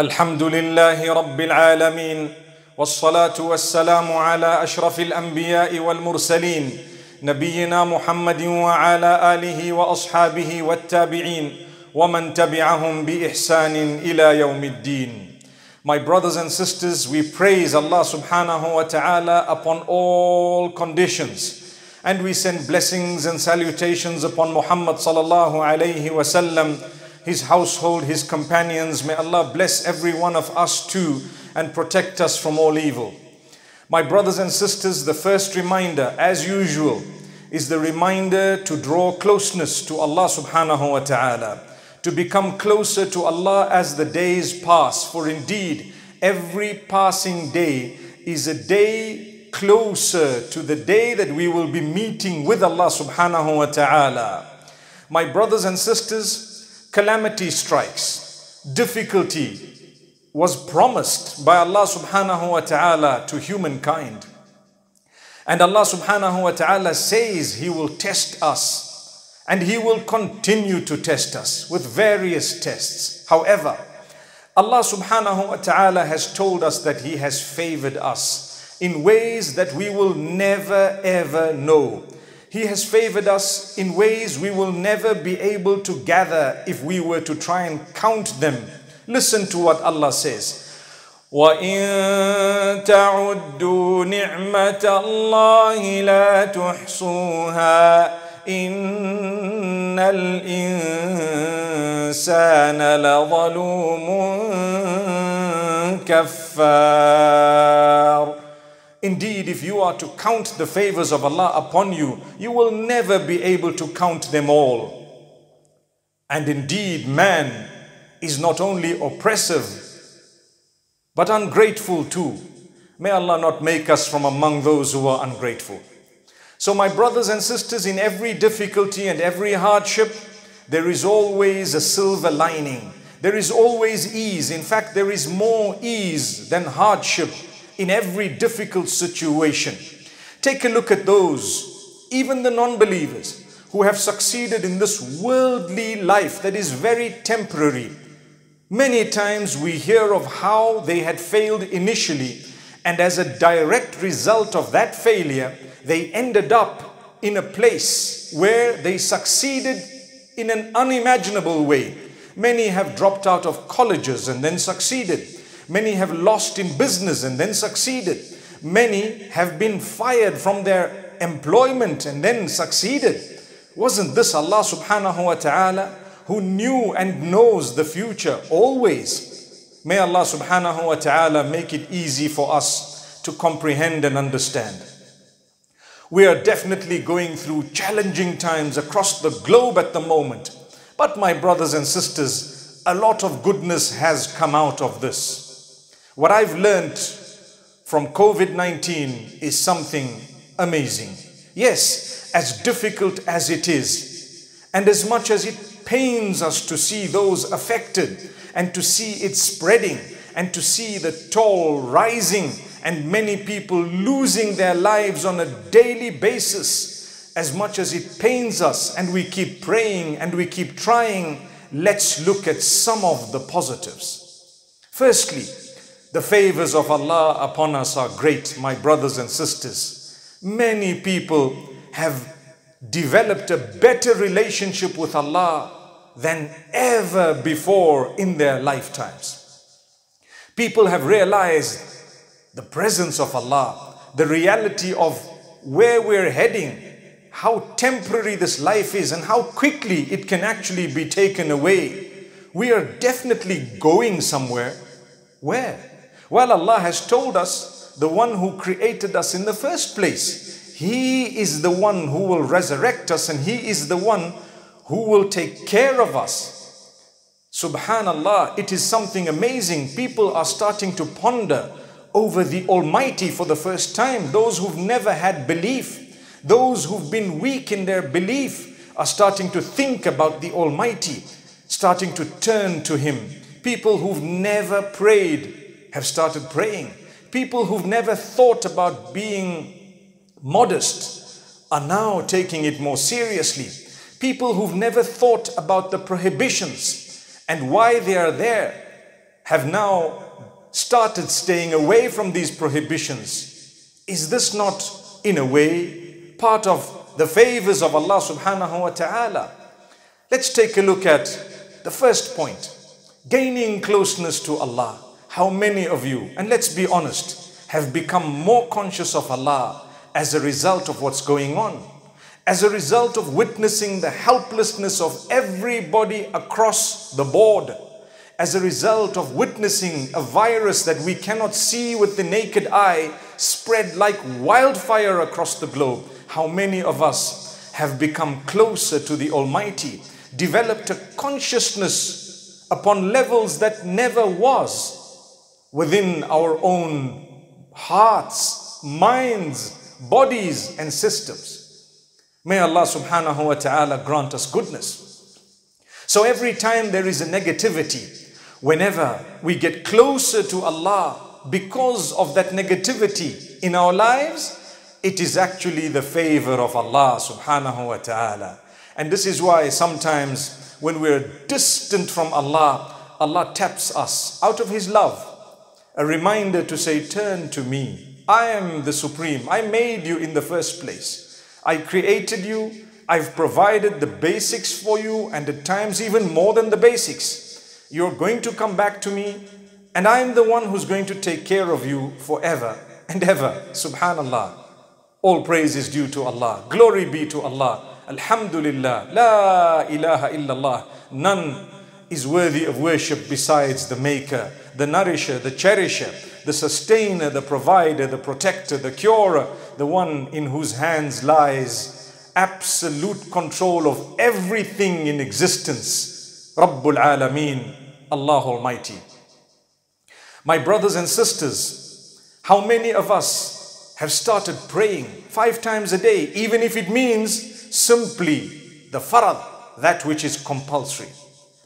الحمد لله رب العالمين والصلاه والسلام على اشرف الانبياء والمرسلين نبينا محمد وعلى اله واصحابه والتابعين ومن تبعهم باحسان إلى يوم الدين My brothers and sisters, we praise Allah subhanahu wa ta'ala upon all conditions. And we send blessings and salutations upon Muhammad sallallahu alayhi wasallam, his household, his companions. May Allah bless every one of us too and protect us from all evil. My brothers and sisters, the first reminder, as usual, is the reminder to draw closeness to Allah subhanahu wa ta'ala to become closer to Allah as the days pass. For indeed, every passing day is a day closer to the day that we will be meeting with Allah subhanahu wa ta'ala. My brothers and sisters, calamity strikes, difficulty was promised by Allah subhanahu wa ta'ala to humankind. And Allah subhanahu wa ta'ala says He will test us and He will continue to test us with various tests. However, Allah subhanahu wa ta'ala has told us that He has favored us in ways that we will never ever know. He has favored us in ways we will never be able to gather if we were to try and count them. Listen to what Allah says. وَإِن تَعُدُّوا نِعْمَةَ اللَّهِ لَا تُحْصُوهَا إن الإنسان لظلوم كفار Indeed, if you are to count the favors of Allah upon you, you will never be able to count them all. And indeed, man is not only oppressive, but ungrateful too. May Allah not make us from among those who are ungrateful. So, my brothers and sisters, in every difficulty and every hardship, there is always a silver lining. There is always ease. In fact, there is more ease than hardship in every difficult situation. Take a look at those, even the non believers, who have succeeded in this worldly life that is very temporary. Many times we hear of how they had failed initially, and as a direct result of that failure, they ended up in a place where they succeeded in an unimaginable way. Many have dropped out of colleges and then succeeded. Many have lost in business and then succeeded. Many have been fired from their employment and then succeeded. Wasn't this Allah subhanahu wa ta'ala who knew and knows the future always? May Allah subhanahu wa ta'ala make it easy for us to comprehend and understand. We are definitely going through challenging times across the globe at the moment. But, my brothers and sisters, a lot of goodness has come out of this. What I've learned from COVID 19 is something amazing. Yes, as difficult as it is, and as much as it pains us to see those affected, and to see it spreading, and to see the toll rising and many people losing their lives on a daily basis. As much as it pains us and we keep praying and we keep trying, let's look at some of the positives. Firstly, the favors of Allah upon us are great, my brothers and sisters. Many people have developed a better relationship with Allah than ever before in their lifetimes. People have realized the presence of Allah, the reality of where we're heading, how temporary this life is, and how quickly it can actually be taken away. We are definitely going somewhere. Where? Well, Allah has told us the one who created us in the first place. He is the one who will resurrect us, and He is the one who will take care of us. Subhanallah, it is something amazing. People are starting to ponder over the Almighty for the first time. Those who've never had belief, those who've been weak in their belief, are starting to think about the Almighty, starting to turn to Him. People who've never prayed have started praying. People who've never thought about being modest are now taking it more seriously. People who've never thought about the prohibitions and why they are there have now started staying away from these prohibitions, is this not, in a way, part of the favors of Allah subhanahu wa ta'ala? Let's take a look at the first point gaining closeness to Allah. How many of you, and let's be honest, have become more conscious of Allah as a result of what's going on? As a result of witnessing the helplessness of everybody across the board as a result of witnessing a virus that we cannot see with the naked eye spread like wildfire across the globe, how many of us have become closer to the Almighty, developed a consciousness upon levels that never was within our own hearts, minds, bodies, and systems. May Allah subhanahu wa ta'ala grant us goodness. So every time there is a negativity, Whenever we get closer to Allah because of that negativity in our lives, it is actually the favor of Allah subhanahu wa ta'ala. And this is why sometimes when we're distant from Allah, Allah taps us out of His love. A reminder to say, Turn to me. I am the Supreme. I made you in the first place. I created you. I've provided the basics for you, and at times even more than the basics. You're going to come back to me, and I'm the one who's going to take care of you forever and ever. Subhanallah. All praise is due to Allah. Glory be to Allah. Alhamdulillah. La ilaha illallah. None is worthy of worship besides the Maker, the Nourisher, the Cherisher, the Sustainer, the Provider, the Protector, the Curer, the one in whose hands lies absolute control of everything in existence. Rabbul Alameen. Allah Almighty. My brothers and sisters, how many of us have started praying five times a day, even if it means simply the farad, that which is compulsory?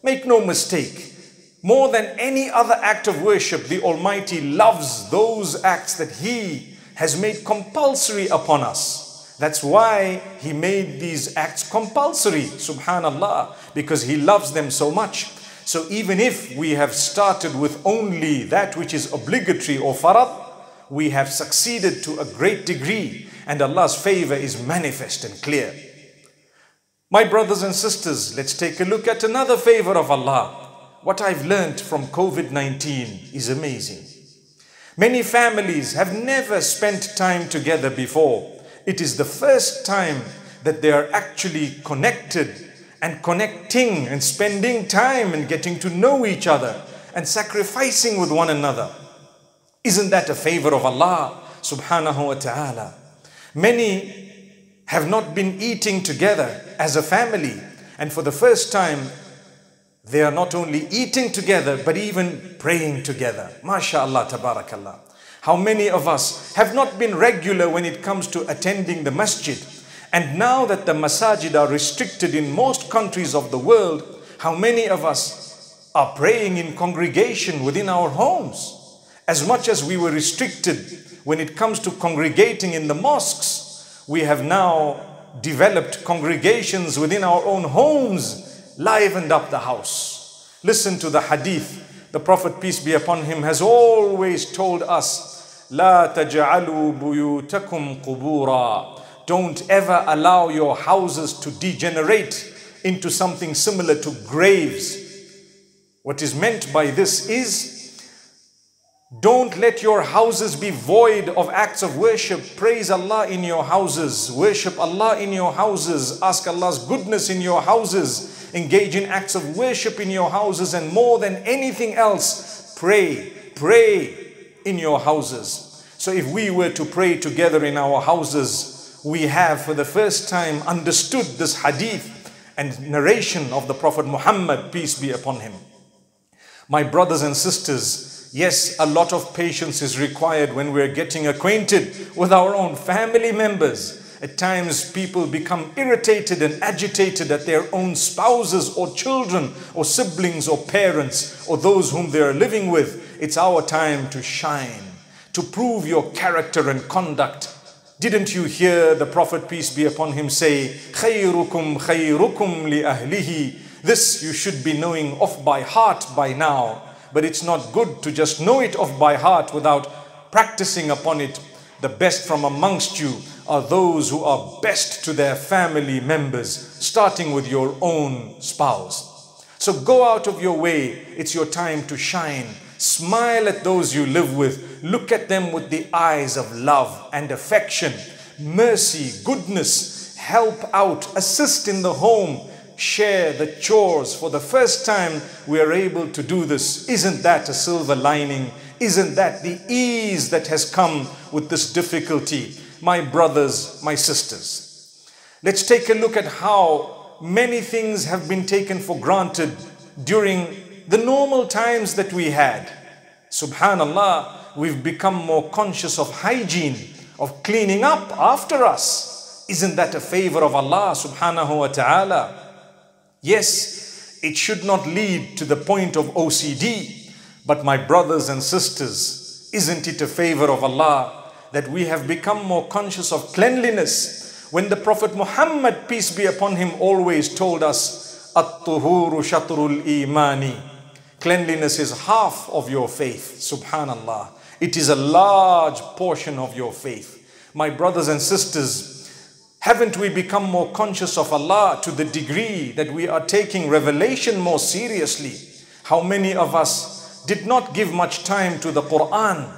Make no mistake, more than any other act of worship, the Almighty loves those acts that He has made compulsory upon us. That's why He made these acts compulsory, subhanallah, because He loves them so much. So even if we have started with only that which is obligatory or farad, we have succeeded to a great degree and Allah's favor is manifest and clear. My brothers and sisters, let's take a look at another favor of Allah. What I've learned from COVID 19 is amazing. Many families have never spent time together before. It is the first time that they are actually connected and connecting and spending time and getting to know each other and sacrificing with one another. Isn't that a favor of Allah subhanahu wa ta'ala? Many have not been eating together as a family, and for the first time, they are not only eating together but even praying together. MashaAllah, tabarakallah. How many of us have not been regular when it comes to attending the masjid? And now that the masajid are restricted in most countries of the world, how many of us are praying in congregation within our homes? As much as we were restricted when it comes to congregating in the mosques, we have now developed congregations within our own homes, livened up the house. Listen to the hadith. The Prophet, peace be upon him, has always told us, La taj'alu buyutakum qubura. Don't ever allow your houses to degenerate into something similar to graves. What is meant by this is don't let your houses be void of acts of worship. Praise Allah in your houses. Worship Allah in your houses. Ask Allah's goodness in your houses. Engage in acts of worship in your houses. And more than anything else, pray. Pray in your houses. So if we were to pray together in our houses, we have for the first time understood this hadith and narration of the Prophet Muhammad, peace be upon him. My brothers and sisters, yes, a lot of patience is required when we're getting acquainted with our own family members. At times, people become irritated and agitated at their own spouses or children or siblings or parents or those whom they are living with. It's our time to shine, to prove your character and conduct didn't you hear the Prophet, peace be upon him, say, خَيْرُكُمْ خَيْرُكُمْ لِأَهْلِهِ This you should be knowing off by heart by now. but it's not good to just know it off by heart without practicing upon it. The best from amongst you are those who are best to their family members, starting with your own spouse. So go out of your way. It's your time to shine. Smile at those you live with. Look at them with the eyes of love and affection, mercy, goodness. Help out, assist in the home, share the chores. For the first time, we are able to do this. Isn't that a silver lining? Isn't that the ease that has come with this difficulty? My brothers, my sisters, let's take a look at how many things have been taken for granted during the normal times that we had. Subhanallah, we've become more conscious of hygiene, of cleaning up after us. Isn't that a favor of Allah subhanahu wa ta'ala? Yes, it should not lead to the point of OCD, but my brothers and sisters, isn't it a favor of Allah that we have become more conscious of cleanliness when the Prophet Muhammad, peace be upon him, always told us, At-tuhuru shatrul imani. Cleanliness is half of your faith, subhanallah. It is a large portion of your faith. My brothers and sisters, haven't we become more conscious of Allah to the degree that we are taking revelation more seriously? How many of us did not give much time to the Quran,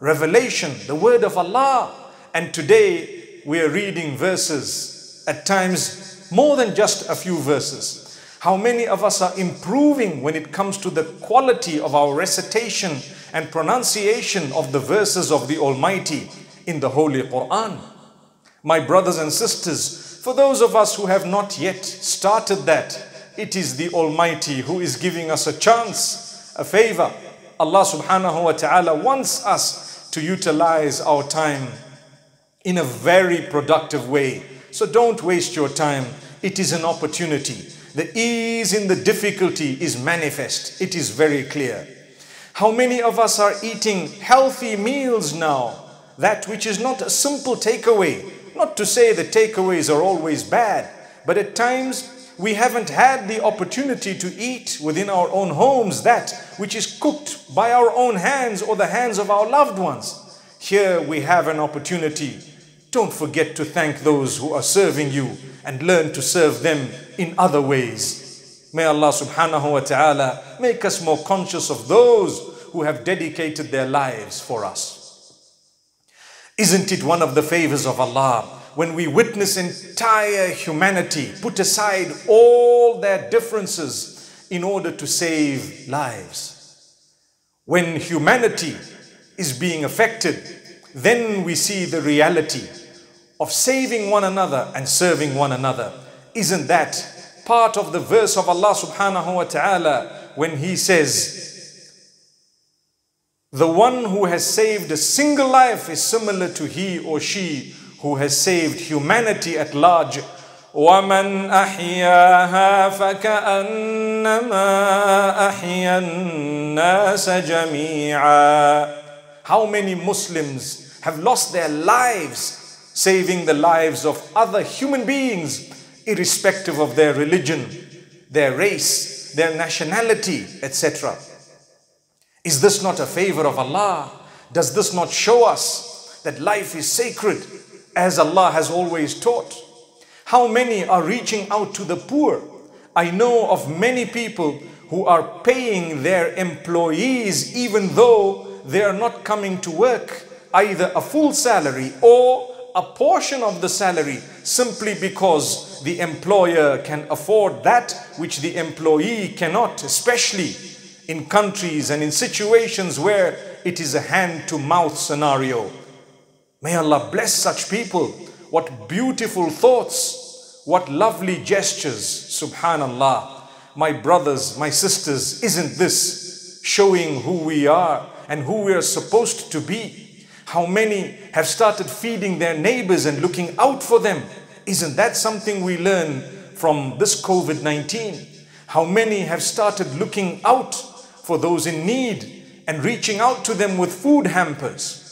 revelation, the word of Allah? And today we are reading verses, at times more than just a few verses. How many of us are improving when it comes to the quality of our recitation and pronunciation of the verses of the Almighty in the Holy Quran? My brothers and sisters, for those of us who have not yet started that, it is the Almighty who is giving us a chance, a favor. Allah subhanahu wa ta'ala wants us to utilize our time in a very productive way. So don't waste your time. It is an opportunity. The ease in the difficulty is manifest. It is very clear. How many of us are eating healthy meals now? That which is not a simple takeaway, not to say the takeaways are always bad, but at times we haven't had the opportunity to eat within our own homes that which is cooked by our own hands or the hands of our loved ones. Here we have an opportunity. Don't forget to thank those who are serving you and learn to serve them in other ways. May Allah subhanahu wa ta'ala make us more conscious of those who have dedicated their lives for us. Isn't it one of the favors of Allah when we witness entire humanity put aside all their differences in order to save lives? When humanity is being affected, then we see the reality of saving one another and serving one another. Isn't that part of the verse of Allah subhanahu wa ta'ala when He says, the one who has saved a single life is similar to he or she who has saved humanity at large. ومن أحياها فكأنما أحيا الناس جميعا How many Muslims have lost their lives saving the lives of other human beings irrespective of their religion, their race, their nationality, etc. Is this not a favor of Allah? Does this not show us that life is sacred as Allah has always taught? How many are reaching out to the poor? I know of many people who are paying their employees even though they are not coming to work, either a full salary or a portion of the salary simply because the employer can afford that which the employee cannot, especially in countries and in situations where it is a hand to mouth scenario. May Allah bless such people. What beautiful thoughts, what lovely gestures, subhanallah. My brothers, my sisters, isn't this showing who we are and who we are supposed to be? How many have started feeding their neighbors and looking out for them? Isn't that something we learn from this COVID 19? How many have started looking out for those in need and reaching out to them with food hampers.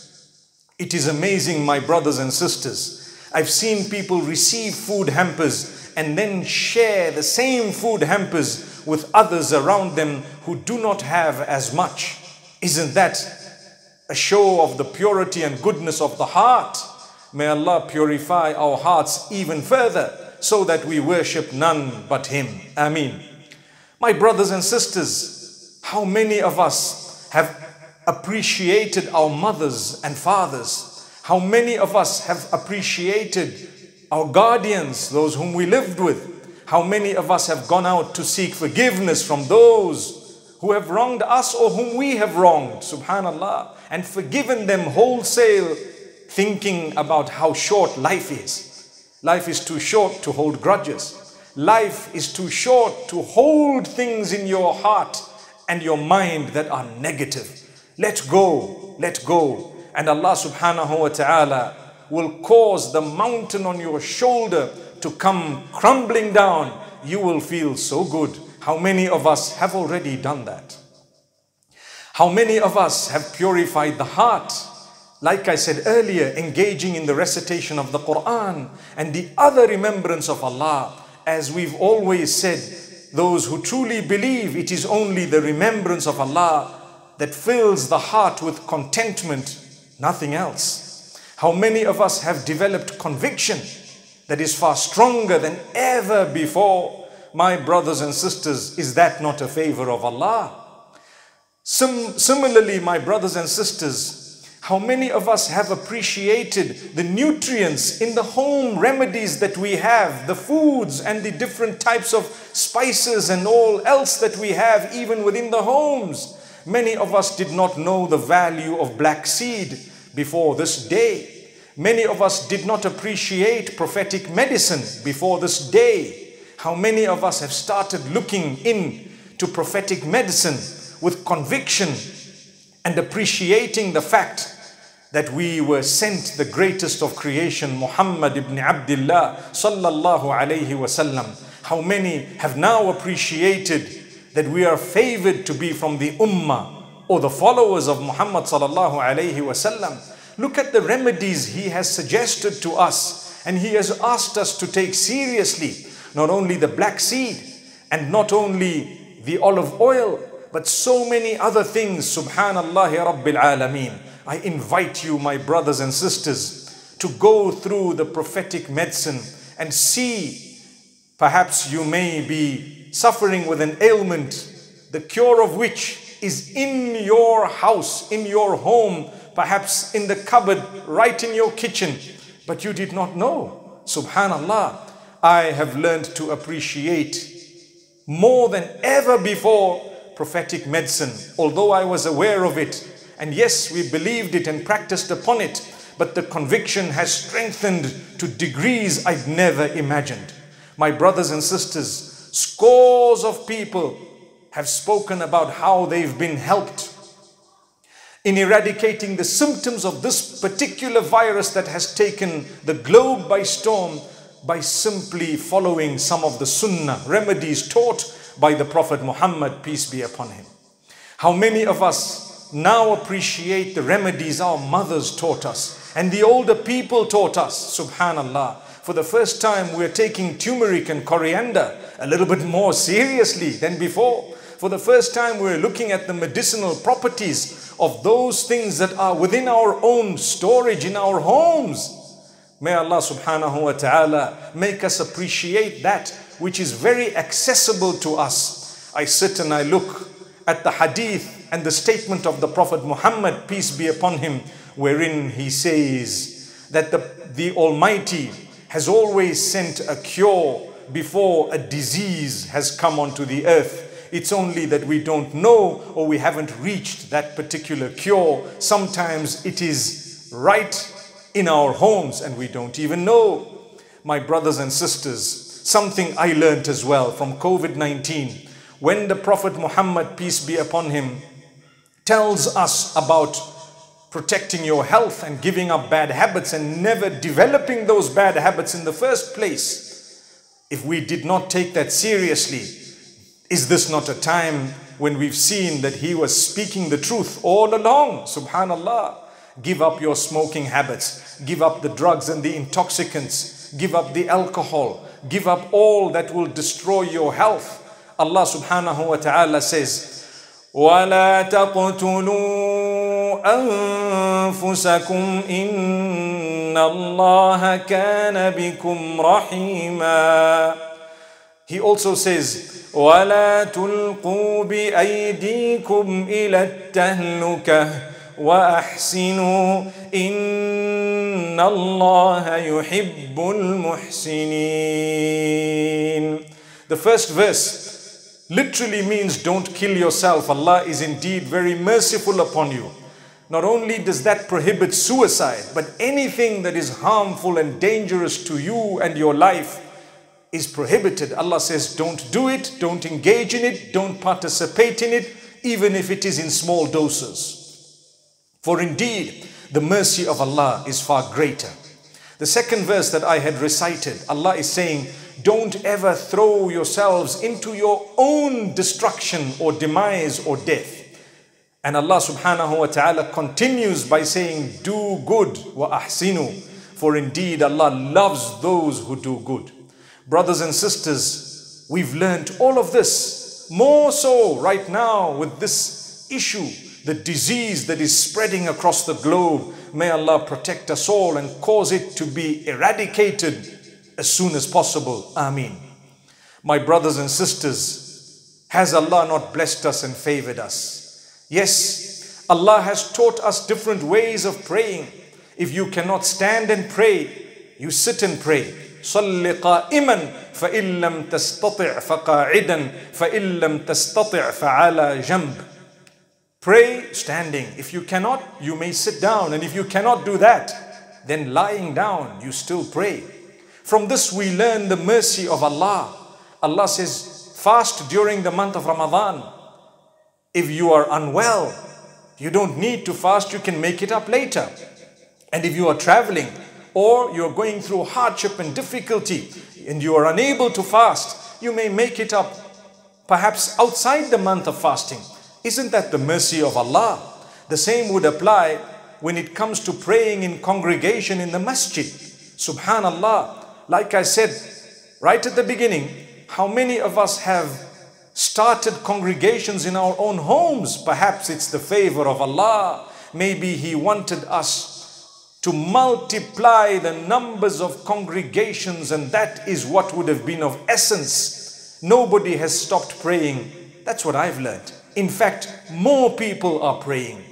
It is amazing, my brothers and sisters. I've seen people receive food hampers and then share the same food hampers with others around them who do not have as much. Isn't that a show of the purity and goodness of the heart? May Allah purify our hearts even further so that we worship none but Him. Ameen. My brothers and sisters, how many of us have appreciated our mothers and fathers? How many of us have appreciated our guardians, those whom we lived with? How many of us have gone out to seek forgiveness from those who have wronged us or whom we have wronged, subhanallah, and forgiven them wholesale, thinking about how short life is. Life is too short to hold grudges. Life is too short to hold things in your heart and your mind that are negative. Let go, let go. And Allah subhanahu wa ta'ala will cause the mountain on your shoulder to come crumbling down. You will feel so good. How many of us have already done that? How many of us have purified the heart? Like I said earlier, engaging in the recitation of the Quran and the other remembrance of Allah. As we've always said, those who truly believe it is only the remembrance of Allah that fills the heart with contentment, nothing else. How many of us have developed conviction that is far stronger than ever before? My brothers and sisters, is that not a favor of Allah? Sim- similarly, my brothers and sisters, how many of us have appreciated the nutrients in the home remedies that we have, the foods and the different types of spices and all else that we have even within the homes? Many of us did not know the value of black seed before this day. Many of us did not appreciate prophetic medicine before this day. How many of us have started looking in to prophetic medicine with conviction and appreciating the fact that we were sent the greatest of creation, Muhammad ibn Abdullah sallallahu alayhi wasallam. How many have now appreciated that we are favored to be from the ummah or the followers of Muhammad sallallahu alayhi wasallam. Look at the remedies he has suggested to us and he has asked us to take seriously not only the black seed and not only the olive oil but so many other things subhanallah rabbil alameen I invite you my brothers and sisters to go through the prophetic medicine and see perhaps you may be suffering with an ailment, the cure of which is in your house, in your home, perhaps in the cupboard, right in your kitchen, but you did not know. Subhanallah, I have learned to appreciate more than ever before prophetic medicine, although I was aware of it. And yes, we believed it and practiced upon it, but the conviction has strengthened to degrees I'd never imagined. My brothers and sisters, Scores of people have spoken about how they've been helped in eradicating the symptoms of this particular virus that has taken the globe by storm by simply following some of the sunnah remedies taught by the Prophet Muhammad, peace be upon him. How many of us now appreciate the remedies our mothers taught us and the older people taught us, subhanallah. For the first time, we're taking turmeric and coriander a little bit more seriously than before. For the first time, we're looking at the medicinal properties of those things that are within our own storage in our homes. May Allah subhanahu wa ta'ala make us appreciate that which is very accessible to us. I sit and I look at the hadith and the statement of the Prophet Muhammad, peace be upon him, wherein he says that the, the Almighty has always sent a cure before a disease has come onto the earth. It's only that we don't know or we haven't reached that particular cure. Sometimes it is right in our homes and we don't even know. My brothers and sisters, something I learned as well from COVID 19. When the Prophet Muhammad, peace be upon him, tells us about protecting your health and giving up bad habits and never developing those bad habits in the first place if we did not take that seriously, is this not a time when we've seen that he was speaking the truth all along? Subhanallah. Give up your smoking habits. Give up the drugs and the intoxicants. Give up the alcohol. Give up all that will destroy your health. Allah subhanahu wa ta'ala says, ولا تقتلوا أنفسكم إن الله كان بكم رحيما. He also says ولا تلقوا بأيديكم إلى التهلكة وأحسنوا إن الله يحب المحسنين. The first verse literally means don't kill yourself. Allah is indeed very merciful upon you. Not only does that prohibit suicide, but anything that is harmful and dangerous to you and your life is prohibited. Allah says, don't do it, don't engage in it, don't participate in it, even if it is in small doses. For indeed, the mercy of Allah is far greater. The second verse that I had recited, Allah is saying, don't ever throw yourselves into your own destruction or demise or death. And Allah subhanahu wa ta'ala continues by saying, Do good wa ahsinu. For indeed Allah loves those who do good. Brothers and sisters, we've learned all of this. More so right now with this issue, the disease that is spreading across the globe. May Allah protect us all and cause it to be eradicated as soon as possible. Ameen. My brothers and sisters, has Allah not blessed us and favored us? Yes, Allah has taught us different ways of praying. If you cannot stand and pray, you sit and pray. صل قائما فإن لم تستطع فقاعدا فإن لم تستطع فعلى جنب Pray standing. If you cannot, you may sit down. And if you cannot do that, then lying down, you still pray. From this we learn the mercy of Allah. Allah says, fast during the month of Ramadan. If you are unwell, you don't need to fast, you can make it up later. And if you are traveling or you're going through hardship and difficulty and you are unable to fast, you may make it up perhaps outside the month of fasting. Isn't that the mercy of Allah? The same would apply when it comes to praying in congregation in the masjid. Subhanallah, like I said right at the beginning, how many of us have started congregations in our own homes? Perhaps it's the favor of Allah. Maybe He wanted us to multiply the numbers of congregations, and that is what would have been of essence. Nobody has stopped praying. That's what I've learned. In fact, more people are praying.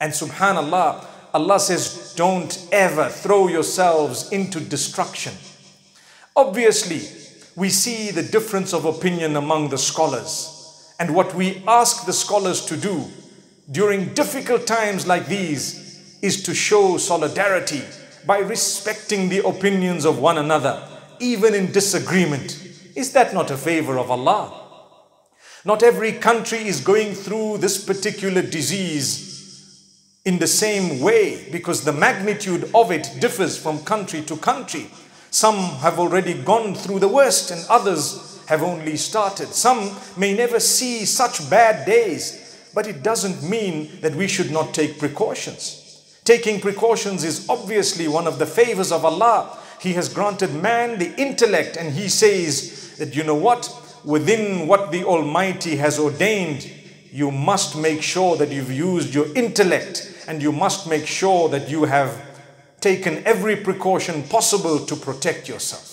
And subhanAllah, Allah says, don't ever throw yourselves into destruction. Obviously, we see the difference of opinion among the scholars. And what we ask the scholars to do during difficult times like these is to show solidarity by respecting the opinions of one another, even in disagreement. Is that not a favor of Allah? Not every country is going through this particular disease in the same way because the magnitude of it differs from country to country. Some have already gone through the worst and others have only started. Some may never see such bad days, but it doesn't mean that we should not take precautions. Taking precautions is obviously one of the favors of Allah. He has granted man the intellect and he says that you know what? Within what the Almighty has ordained, you must make sure that you've used your intellect and you must make sure that you have taken every precaution possible to protect yourself.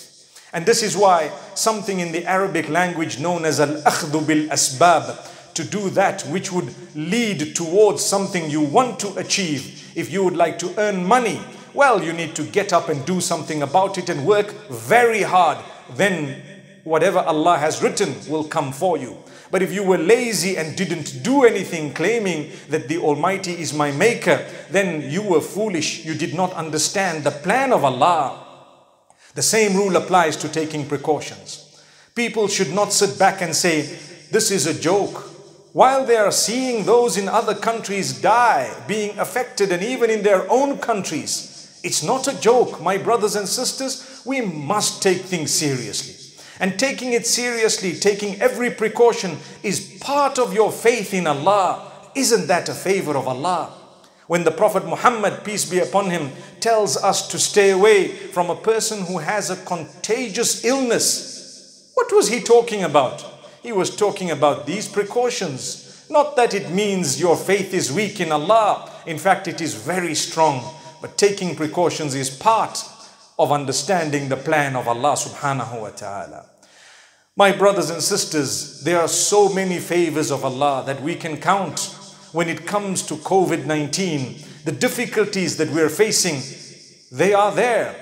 And this is why something in the Arabic language known as al-akhdhu bil asbab, to do that which would lead towards something you want to achieve. If you would like to earn money, well, you need to get up and do something about it and work very hard. Then whatever Allah has written will come for you. But if you were lazy and didn't do anything, claiming that the Almighty is my maker, then you were foolish. You did not understand the plan of Allah. The same rule applies to taking precautions. People should not sit back and say, This is a joke. While they are seeing those in other countries die, being affected, and even in their own countries, it's not a joke, my brothers and sisters. We must take things seriously. And taking it seriously, taking every precaution is part of your faith in Allah. Isn't that a favor of Allah? When the Prophet Muhammad, peace be upon him, tells us to stay away from a person who has a contagious illness, what was he talking about? he was talking about these precautions. Not that it means your faith is weak in Allah. In fact, it is very strong. But taking precautions is part of understanding the plan of Allah subhanahu wa ta'ala. My brothers and sisters, there are so many favors of Allah that we can count when it comes to COVID 19. The difficulties that we're facing, they are there.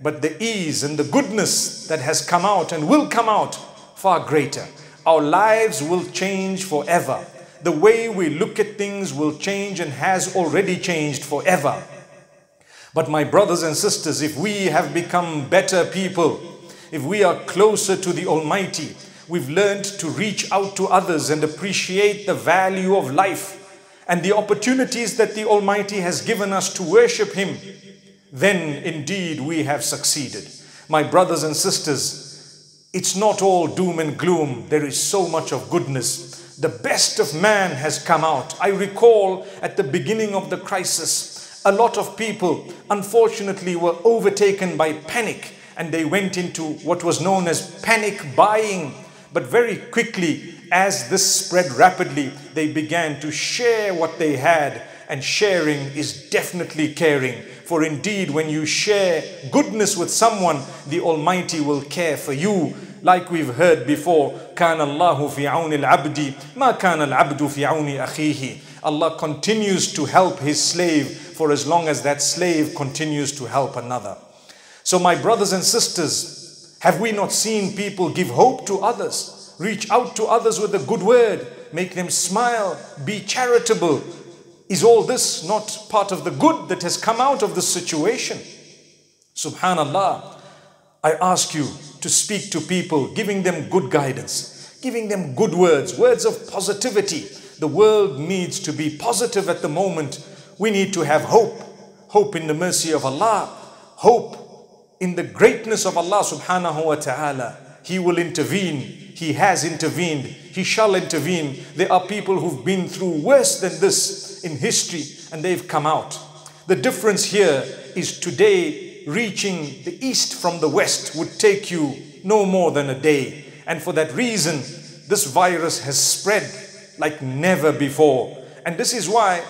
But the ease and the goodness that has come out and will come out far greater. Our lives will change forever. The way we look at things will change and has already changed forever. But my brothers and sisters, if we have become better people, if we are closer to the Almighty, we've learned to reach out to others and appreciate the value of life and the opportunities that the Almighty has given us to worship Him, then indeed we have succeeded. My brothers and sisters, it's not all doom and gloom. There is so much of goodness. The best of man has come out. I recall at the beginning of the crisis, a lot of people unfortunately were overtaken by panic and they went into what was known as panic buying. But very quickly, as this spread rapidly, they began to share what they had, and sharing is definitely caring. For indeed, when you share goodness with someone, the Almighty will care for you. Like we've heard before, كان الله في عون العبد ما كان العبد في عون أخيه. Allah continues to help His slave for as long as that slave continues to help another. So, my brothers and sisters, have we not seen people give hope to others, reach out to others with a good word, make them smile, be charitable? Is all this not part of the good that has come out of this situation? Subhanallah. I ask you to speak to people, giving them good guidance, giving them good words, words of positivity. The world needs to be positive at the moment. We need to have hope, hope in the mercy of Allah, hope in the greatness of Allah subhanahu wa ta'ala, He will intervene. He has intervened. He shall intervene. There are people who've been through worse than this in history and they've come out. The difference here is today reaching the east from the west would take you no more than a day. And for that reason, this virus has spread like never before. And this is why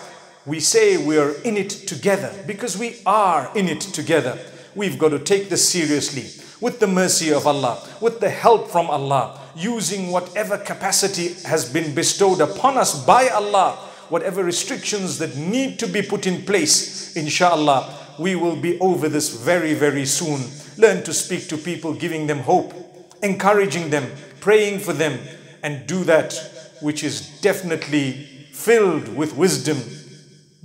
we say we are in it together because we are in it together. We've got to take this seriously with the mercy of Allah, with the help from Allah, using whatever capacity has been bestowed upon us by Allah, whatever restrictions that need to be put in place, inshallah, we will be over this very, very soon. Learn to speak to people, giving them hope, encouraging them, praying for them, and do that which is definitely filled with wisdom.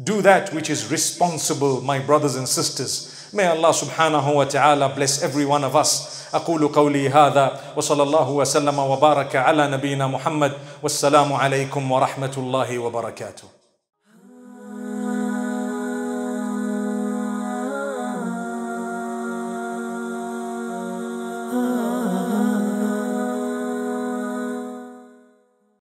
Do that which is responsible, my brothers and sisters. May Allah subhanahu wa ta'ala bless every one of us. أقول قولي هذا وصلى الله وسلم وبارك على نبينا محمد والسلام عليكم ورحمة الله وبركاته